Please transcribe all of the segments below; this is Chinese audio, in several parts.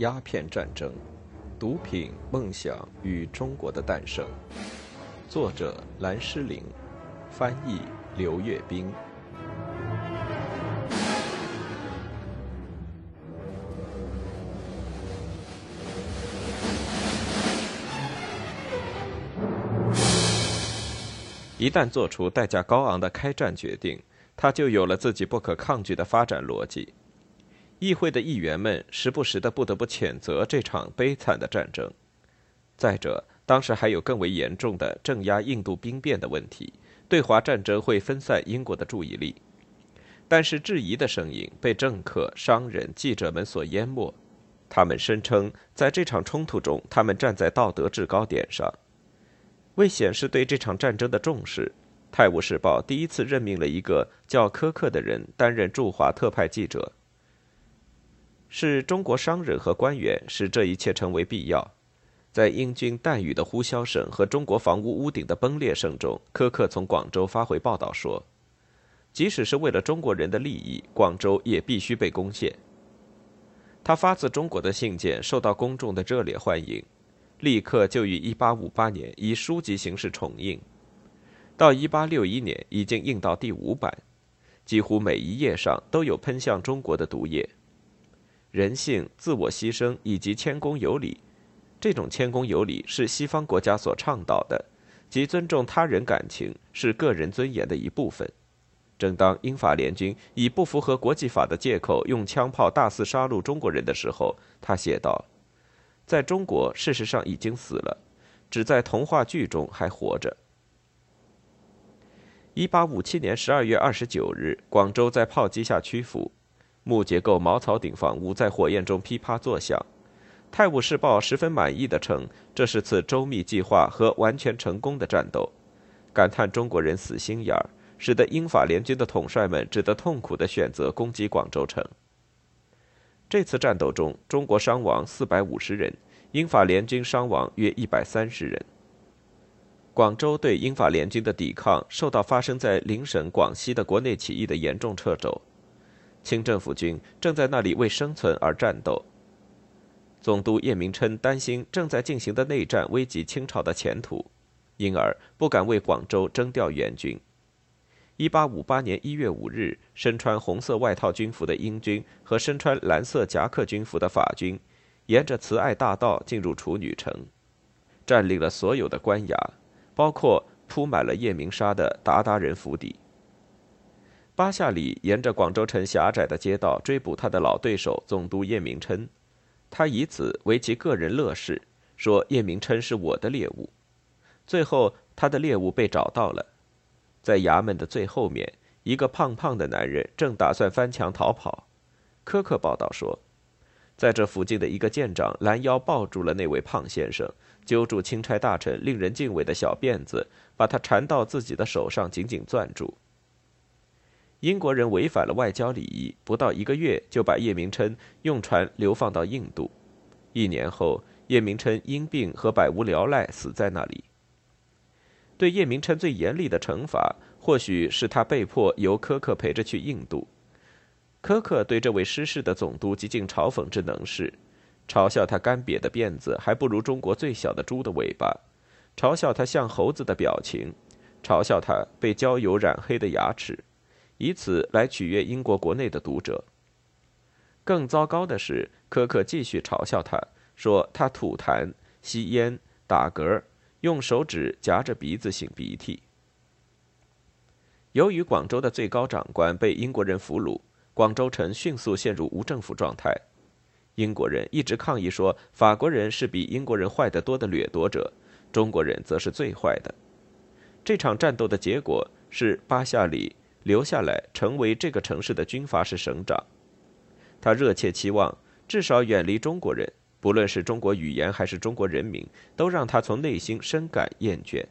鸦片战争：毒品、梦想与中国的诞生。作者：蓝诗玲，翻译：刘月冰。一旦做出代价高昂的开战决定，他就有了自己不可抗拒的发展逻辑。议会的议员们时不时的不得不谴责这场悲惨的战争。再者，当时还有更为严重的镇压印度兵变的问题，对华战争会分散英国的注意力。但是质疑的声音被政客、商人、记者们所淹没。他们声称，在这场冲突中，他们站在道德制高点上。为显示对这场战争的重视，《泰晤士报》第一次任命了一个叫科克的人担任驻华特派记者。是中国商人和官员使这一切成为必要。在英军弹雨的呼啸声和中国房屋屋顶的崩裂声中，柯克从广州发回报道说：“即使是为了中国人的利益，广州也必须被攻陷。”他发自中国的信件受到公众的热烈欢迎。立刻就于1858年以书籍形式重印，到1861年已经印到第五版，几乎每一页上都有喷向中国的毒液。人性、自我牺牲以及谦恭有礼，这种谦恭有礼是西方国家所倡导的，即尊重他人感情是个人尊严的一部分。正当英法联军以不符合国际法的借口用枪炮大肆杀戮中国人的时候，他写道。在中国，事实上已经死了，只在童话剧中还活着。一八五七年十二月二十九日，广州在炮击下屈服，木结构茅草顶房屋在火焰中噼啪作响。《泰晤士报》十分满意的称，这是次周密计划和完全成功的战斗，感叹中国人死心眼儿，使得英法联军的统帅们只得痛苦的选择攻击广州城。这次战斗中，中国伤亡四百五十人，英法联军伤亡约一百三十人。广州对英法联军的抵抗受到发生在邻省广西的国内起义的严重掣肘，清政府军正在那里为生存而战斗。总督叶明琛担心正在进行的内战危及清朝的前途，因而不敢为广州征调援军。一八五八年一月五日，身穿红色外套军服的英军和身穿蓝色夹克军服的法军，沿着慈爱大道进入处女城，占领了所有的官衙，包括铺满了夜明砂的鞑靼人府邸。巴夏里沿着广州城狭窄的街道追捕他的老对手总督叶明琛，他以此为其个人乐事，说叶明琛是我的猎物。最后，他的猎物被找到了。在衙门的最后面，一个胖胖的男人正打算翻墙逃跑。科克报道说，在这附近的一个舰长拦腰抱住了那位胖先生，揪住钦差大臣令人敬畏的小辫子，把他缠到自己的手上，紧紧攥住。英国人违反了外交礼仪，不到一个月就把叶明琛用船流放到印度。一年后，叶明琛因病和百无聊赖死在那里。对叶明琛最严厉的惩罚，或许是他被迫由科克陪着去印度。科克对这位失势的总督极尽嘲讽之能事，嘲笑他干瘪的辫子还不如中国最小的猪的尾巴，嘲笑他像猴子的表情，嘲笑他被焦油染黑的牙齿，以此来取悦英国国内的读者。更糟糕的是，柯克继续嘲笑他，说他吐痰、吸烟、打嗝。用手指夹着鼻子擤鼻涕。由于广州的最高长官被英国人俘虏，广州城迅速陷入无政府状态。英国人一直抗议说，法国人是比英国人坏得多的掠夺者，中国人则是最坏的。这场战斗的结果是巴夏里留下来成为这个城市的军阀式省长，他热切期望至少远离中国人。不论是中国语言还是中国人民，都让他从内心深感厌倦。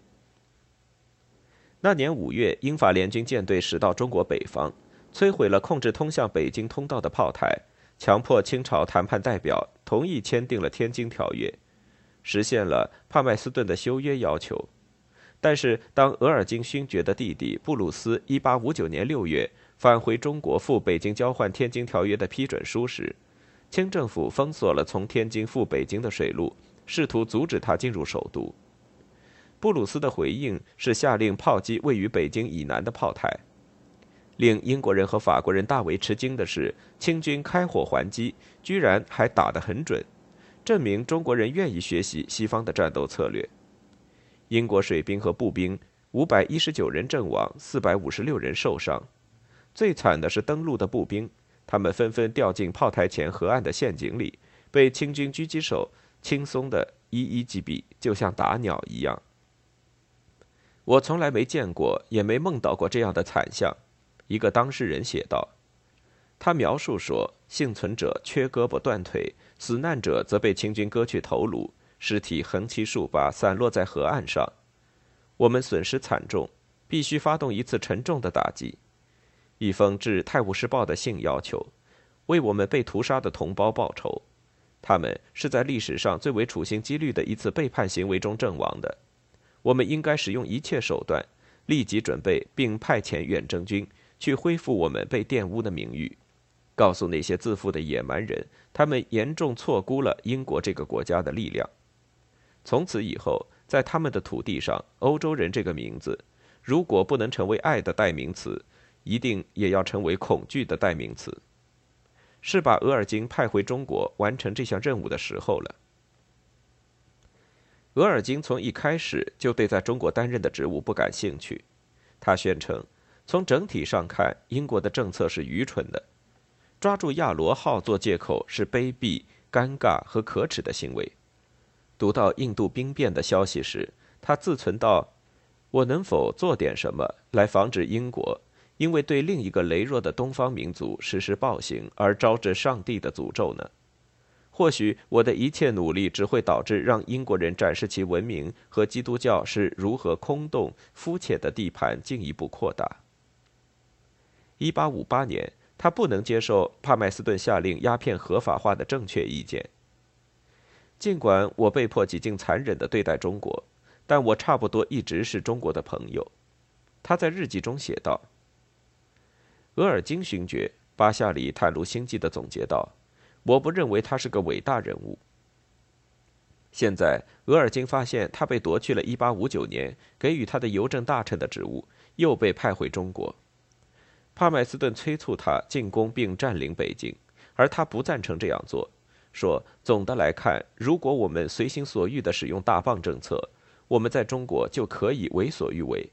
那年五月，英法联军舰队驶到中国北方，摧毁了控制通向北京通道的炮台，强迫清朝谈判代表同意签订了《天津条约》，实现了帕麦斯顿的修约要求。但是，当额尔金勋爵的弟弟布鲁斯1859年6月返回中国赴北京交换《天津条约》的批准书时，清政府封锁了从天津赴北京的水路，试图阻止他进入首都。布鲁斯的回应是下令炮击位于北京以南的炮台。令英国人和法国人大为吃惊的是，清军开火还击，居然还打得很准，证明中国人愿意学习西方的战斗策略。英国水兵和步兵五百一十九人阵亡，四百五十六人受伤。最惨的是登陆的步兵，他们纷纷掉进炮台前河岸的陷阱里，被清军狙击手轻松的一一击毙，就像打鸟一样。我从来没见过，也没梦到过这样的惨象。一个当事人写道：“他描述说，幸存者缺胳膊断腿，死难者则被清军割去头颅，尸体横七竖八散落在河岸上。我们损失惨重，必须发动一次沉重的打击。”一封致《泰晤士报》的信要求，为我们被屠杀的同胞报仇。他们是在历史上最为处心积虑的一次背叛行为中阵亡的。我们应该使用一切手段，立即准备并派遣远征军。去恢复我们被玷污的名誉，告诉那些自负的野蛮人，他们严重错估了英国这个国家的力量。从此以后，在他们的土地上，“欧洲人”这个名字，如果不能成为爱的代名词，一定也要成为恐惧的代名词。是把额尔金派回中国完成这项任务的时候了。额尔金从一开始就对在中国担任的职务不感兴趣，他宣称。从整体上看，英国的政策是愚蠢的，抓住亚罗号做借口是卑鄙、尴尬和可耻的行为。读到印度兵变的消息时，他自存道：“我能否做点什么来防止英国因为对另一个羸弱的东方民族实施暴行而招致上帝的诅咒呢？或许我的一切努力只会导致让英国人展示其文明和基督教是如何空洞、肤浅的地盘进一步扩大。”一八五八年，他不能接受帕麦斯顿下令鸦片合法化的正确意见。尽管我被迫几近残忍地对待中国，但我差不多一直是中国的朋友。他在日记中写道：“额尔金勋爵，巴夏里袒露心迹地总结道：‘我不认为他是个伟大人物。’现在，额尔金发现他被夺去了1859年给予他的邮政大臣的职务，又被派回中国。”帕麦斯顿催促他进攻并占领北京，而他不赞成这样做，说：“总的来看，如果我们随心所欲地使用大棒政策，我们在中国就可以为所欲为。”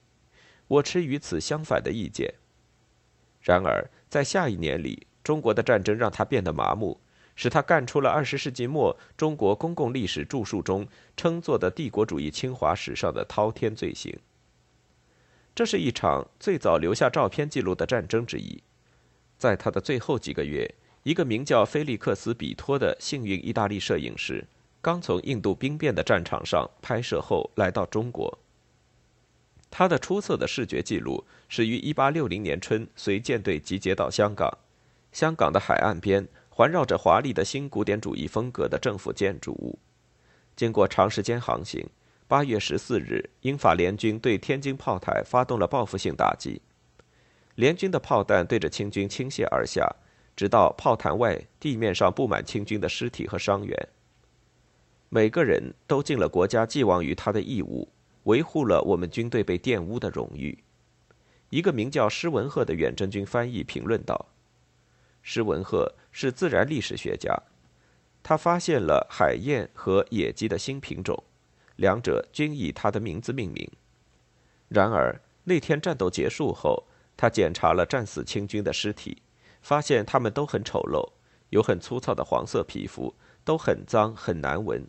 我持与此相反的意见。然而，在下一年里，中国的战争让他变得麻木，使他干出了二十世纪末中国公共历史著述中称作的帝国主义侵华史上的滔天罪行。这是一场最早留下照片记录的战争之一。在他的最后几个月，一个名叫菲利克斯·比托的幸运意大利摄影师，刚从印度兵变的战场上拍摄后来到中国。他的出色的视觉记录始于1860年春随舰队集结到香港。香港的海岸边环绕着华丽的新古典主义风格的政府建筑物。经过长时间航行。八月十四日，英法联军对天津炮台发动了报复性打击。联军的炮弹对着清军倾泻而下，直到炮台外地面上布满清军的尸体和伤员。每个人都尽了国家寄望于他的义务，维护了我们军队被玷污的荣誉。一个名叫施文赫的远征军翻译评论道：“施文赫是自然历史学家，他发现了海燕和野鸡的新品种。”两者均以他的名字命名。然而那天战斗结束后，他检查了战死清军的尸体，发现他们都很丑陋，有很粗糙的黄色皮肤，都很脏很难闻。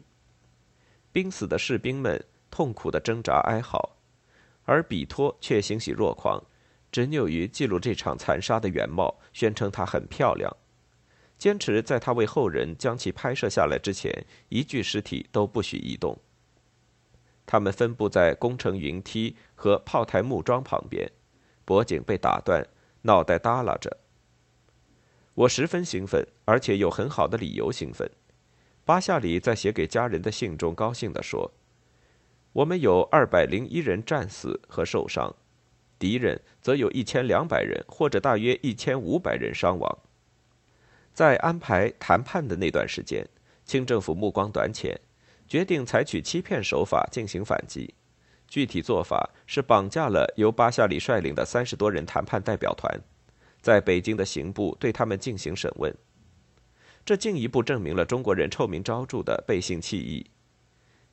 濒死的士兵们痛苦的挣扎哀嚎，而比托却欣喜若狂，执拗于记录这场残杀的原貌，宣称它很漂亮，坚持在他为后人将其拍摄下来之前，一具尸体都不许移动。他们分布在工程云梯和炮台木桩旁边，脖颈被打断，脑袋耷拉着。我十分兴奋，而且有很好的理由兴奋。巴夏里在写给家人的信中高兴地说：“我们有二百零一人战死和受伤，敌人则有一千两百人或者大约一千五百人伤亡。”在安排谈判的那段时间，清政府目光短浅，决定采取欺骗手法进行反击。具体做法是绑架了由巴夏里率领的三十多人谈判代表团，在北京的刑部对他们进行审问。这进一步证明了中国人臭名昭著的背信弃义、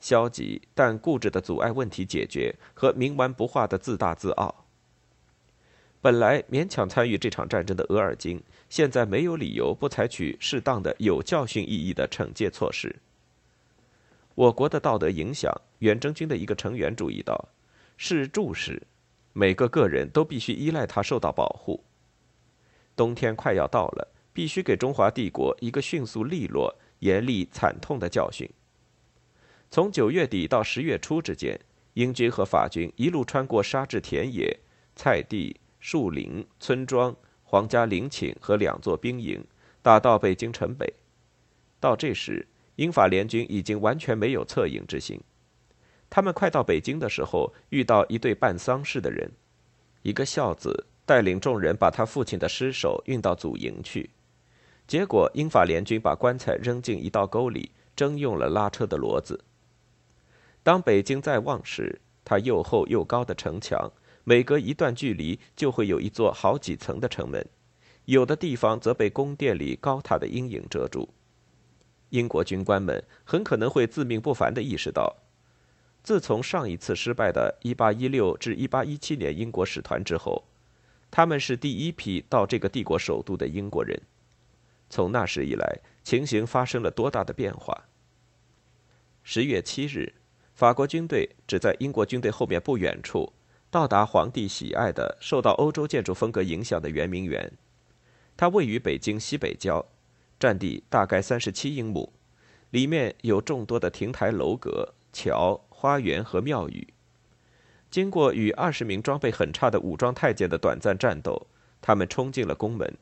消极但固执的阻碍问题解决和冥顽不化的自大自傲。本来勉强参与这场战争的额尔金，现在没有理由不采取适当的、有教训意义的惩戒措施。我国的道德影响，远征军的一个成员注意到，是注释，每个个人都必须依赖他受到保护。冬天快要到了，必须给中华帝国一个迅速、利落、严厉、惨痛的教训。从九月底到十月初之间，英军和法军一路穿过沙质田野、菜地、树林、村庄、皇家陵寝和两座兵营，打到北京城北。到这时，英法联军已经完全没有策应之心。他们快到北京的时候，遇到一对办丧事的人，一个孝子带领众人把他父亲的尸首运到祖营去。结果，英法联军把棺材扔进一道沟里，征用了拉车的骡子。当北京在望时，它又厚又高的城墙，每隔一段距离就会有一座好几层的城门，有的地方则被宫殿里高塔的阴影遮住。英国军官们很可能会自命不凡地意识到，自从上一次失败的1816至1817年英国使团之后，他们是第一批到这个帝国首都的英国人。从那时以来，情形发生了多大的变化？十月七日，法国军队只在英国军队后面不远处到达皇帝喜爱的、受到欧洲建筑风格影响的圆明园，它位于北京西北郊。占地大概三十七英亩，里面有众多的亭台楼阁、桥、花园和庙宇。经过与二十名装备很差的武装太监的短暂战斗，他们冲进了宫门。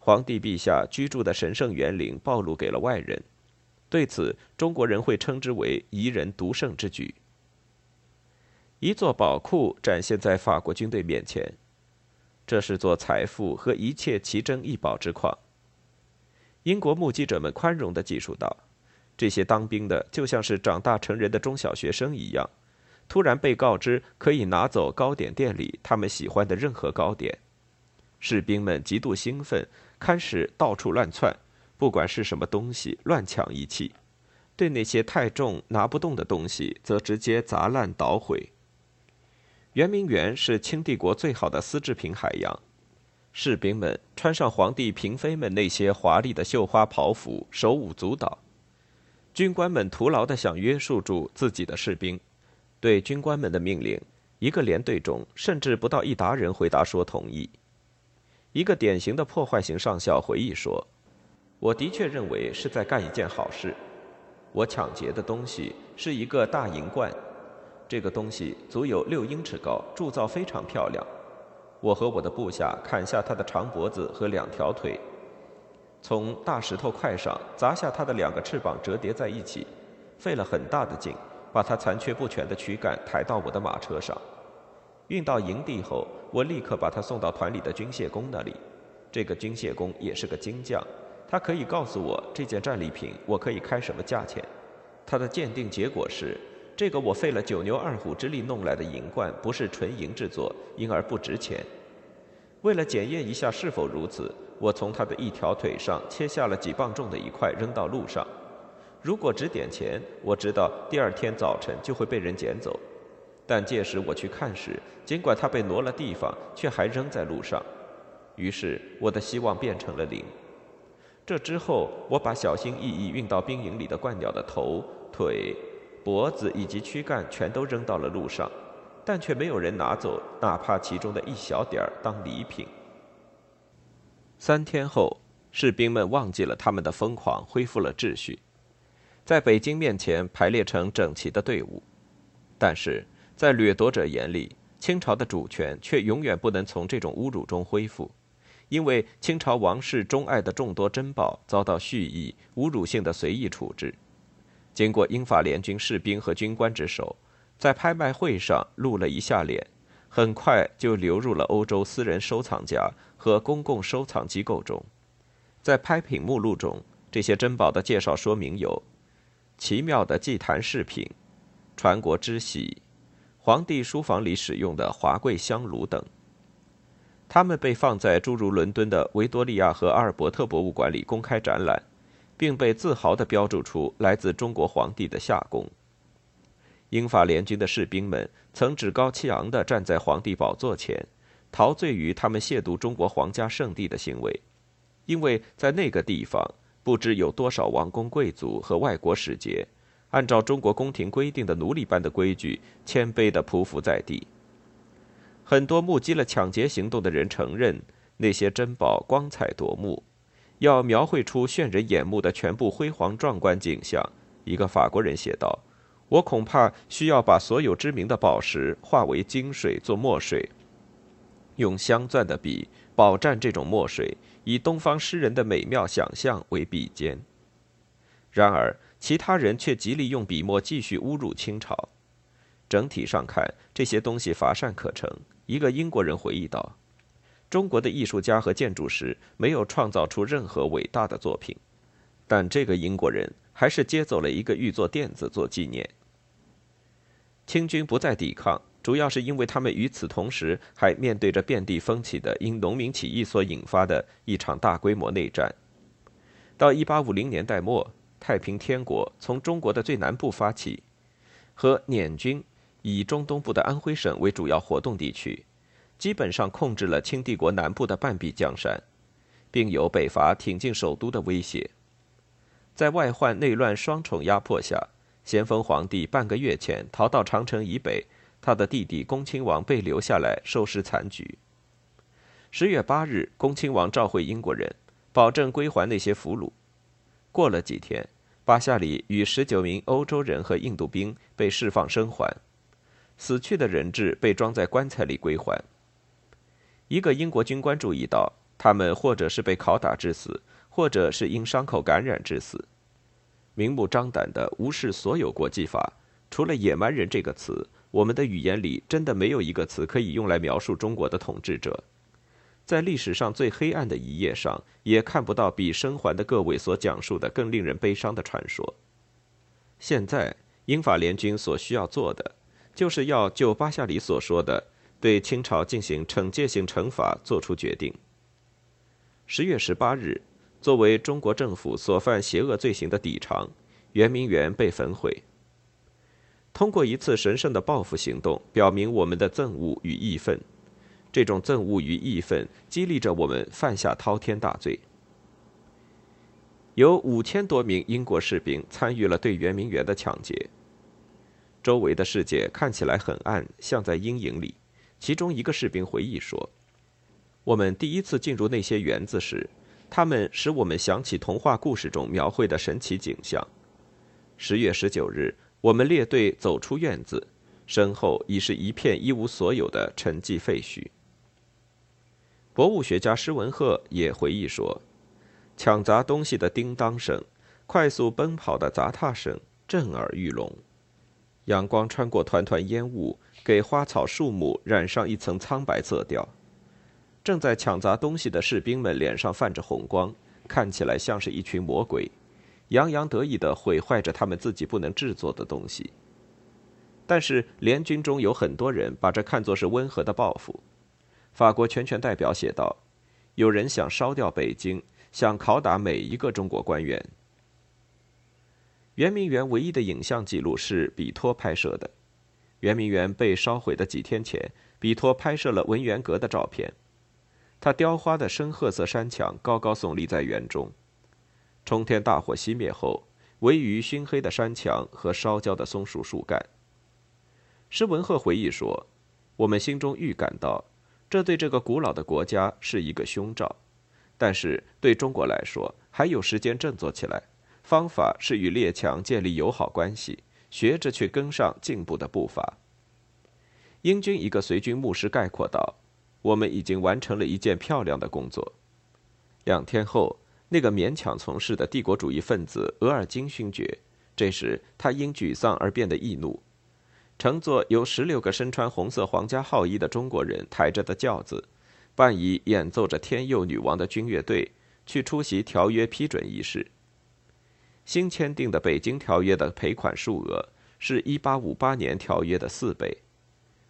皇帝陛下居住的神圣园林暴露给了外人，对此中国人会称之为“夷人独胜之举”。一座宝库展现在法国军队面前，这是座财富和一切奇珍异宝之矿。英国目击者们宽容地记述道：“这些当兵的就像是长大成人的中小学生一样，突然被告知可以拿走糕点店里他们喜欢的任何糕点。士兵们极度兴奋，开始到处乱窜，不管是什么东西，乱抢一气；对那些太重拿不动的东西，则直接砸烂捣毁。圆明园是清帝国最好的丝制品海洋。”士兵们穿上皇帝嫔妃们那些华丽的绣花袍服，手舞足蹈。军官们徒劳地想约束住自己的士兵，对军官们的命令，一个连队中甚至不到一达人回答说同意。一个典型的破坏型上校回忆说：“我的确认为是在干一件好事。我抢劫的东西是一个大银罐，这个东西足有六英尺高，铸造非常漂亮。”我和我的部下砍下他的长脖子和两条腿，从大石头块上砸下他的两个翅膀，折叠在一起，费了很大的劲，把他残缺不全的躯干抬到我的马车上，运到营地后，我立刻把他送到团里的军械工那里。这个军械工也是个金匠，他可以告诉我这件战利品我可以开什么价钱。他的鉴定结果是。这个我费了九牛二虎之力弄来的银罐不是纯银制作，因而不值钱。为了检验一下是否如此，我从他的一条腿上切下了几磅重的一块扔到路上。如果只点钱，我知道第二天早晨就会被人捡走。但届时我去看时，尽管它被挪了地方，却还扔在路上。于是我的希望变成了零。这之后，我把小心翼翼运到兵营里的鹳鸟的头、腿。脖子以及躯干全都扔到了路上，但却没有人拿走哪怕其中的一小点儿当礼品。三天后，士兵们忘记了他们的疯狂，恢复了秩序，在北京面前排列成整齐的队伍。但是在掠夺者眼里，清朝的主权却永远不能从这种侮辱中恢复，因为清朝王室钟爱的众多珍宝遭到蓄意、侮辱性的随意处置。经过英法联军士兵和军官之手，在拍卖会上露了一下脸，很快就流入了欧洲私人收藏家和公共收藏机构中。在拍品目录中，这些珍宝的介绍说明有：奇妙的祭坛饰品、传国之喜、皇帝书房里使用的华贵香炉等。它们被放在诸如伦敦的维多利亚和阿尔伯特博物馆里公开展览，并被自豪地标注出来自中国皇帝的夏宫。英法联军的士兵们曾趾高气昂地站在皇帝宝座前，陶醉于他们亵渎中国皇家圣地的行为。因为在那个地方，不知有多少王公贵族和外国使节，按照中国宫廷规定的奴隶般的规矩，谦卑地匍匐在地。很多目击了抢劫行动的人承认，那些珍宝光彩夺目。要描绘出炫人眼目的全部辉煌壮观景象，一个法国人写道：“我恐怕需要把所有知名的宝石化为金水做墨水，用镶钻的笔饱蘸这种墨水。”以东方诗人的美妙想象为笔尖，然而其他人却极力用笔墨继续侮辱清朝。整体上看，这些东西乏善可陈。一个英国人回忆道：“中国的艺术家和建筑师没有创造出任何伟大的作品，但这个英国人还是接走了一个玉作垫子做纪念。”清军不再抵抗。主要是因为他们与此同时还面对着遍地风起的因农民起义所引发的一场大规模内战。到1850年代末，太平天国从中国的最南部发起，和捻军以中东部的安徽省为主要活动地区，基本上控制了清帝国南部的半壁江山，并有北伐挺进首都的威胁。在外患内乱双重压迫下，咸丰皇帝半个月前逃到长城以北。他的弟弟恭亲王被留下来收拾残局。十月八日，恭亲王召会英国人，保证归还那些俘虏。过了几天，巴夏里与十九名欧洲人和印度兵被释放生还，死去的人质被装在棺材里归还。一个英国军官注意到，他们或者是被拷打致死，或者是因伤口感染致死，明目张胆地无视所有国际法，除了“野蛮人”这个词。我们的语言里真的没有一个词可以用来描述中国的统治者，在历史上最黑暗的一页上，也看不到比生还的各位所讲述的更令人悲伤的传说。现在，英法联军所需要做的，就是要就巴夏里所说的，对清朝进行惩戒性惩罚做出决定。十月十八日，作为中国政府所犯邪恶罪行的抵偿，圆明园被焚毁。通过一次神圣的报复行动，表明我们的憎恶与义愤。这种憎恶与义愤激励着我们犯下滔天大罪。有五千多名英国士兵参与了对圆明园的抢劫。周围的世界看起来很暗，像在阴影里。其中一个士兵回忆说：“我们第一次进入那些园子时，他们使我们想起童话故事中描绘的神奇景象。”十月十九日。我们列队走出院子，身后已是一片一无所有的沉寂废墟。博物学家施文赫也回忆说：“抢砸东西的叮当声，快速奔跑的砸踏声，震耳欲聋。阳光穿过团团烟雾，给花草树木染上一层苍白色调。正在抢砸东西的士兵们脸上泛着红光，看起来像是一群魔鬼。”洋洋得意地毁坏着他们自己不能制作的东西，但是联军中有很多人把这看作是温和的报复。法国全权代表写道：“有人想烧掉北京，想拷打每一个中国官员。”圆明园唯一的影像记录是比托拍摄的。圆明园被烧毁的几天前，比托拍摄了文渊阁的照片，他雕花的深褐色山墙高高耸立在园中。冲天大火熄灭后，唯余熏黑的山墙和烧焦的松树树干。施文赫回忆说：“我们心中预感到，这对这个古老的国家是一个凶兆，但是对中国来说，还有时间振作起来。方法是与列强建立友好关系，学着去跟上进步的步伐。”英军一个随军牧师概括道：“我们已经完成了一件漂亮的工作。”两天后。那个勉强从事的帝国主义分子额尔金勋爵，这时他因沮丧而变得易怒，乘坐由十六个身穿红色皇家号衣的中国人抬着的轿子，伴以演奏着天佑女王的军乐队，去出席条约批准仪式。新签订的《北京条约》的赔款数额是一八五八年条约的四倍，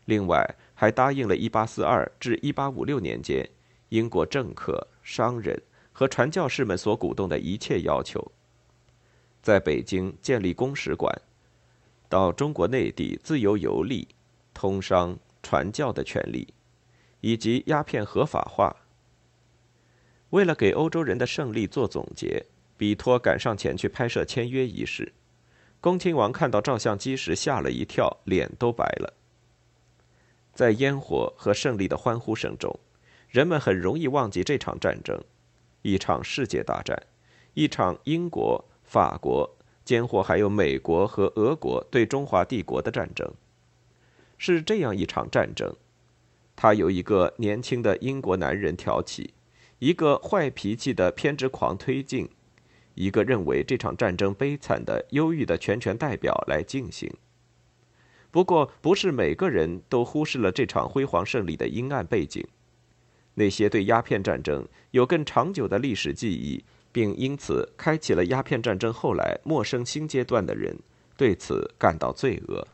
另外还答应了1842至1856年间英国政客、商人和传教士们所鼓动的一切要求：在北京建立公使馆，到中国内地自由游历、通商、传教的权利，以及鸦片合法化。为了给欧洲人的胜利做总结。比托赶上前去拍摄签约仪式，恭亲王看到照相机时吓了一跳，脸都白了。在烟火和胜利的欢呼声中，人们很容易忘记这场战争，一场世界大战，一场英国、法国间或还有美国和俄国对中华帝国的战争。是这样一场战争，它由一个年轻的英国男人挑起，一个坏脾气的偏执狂推进。一个认为这场战争悲惨的、忧郁的全权代表来进行。不过，不是每个人都忽视了这场辉煌胜利的阴暗背景。那些对鸦片战争有更长久的历史记忆，并因此开启了鸦片战争后来陌生新阶段的人，对此感到罪恶。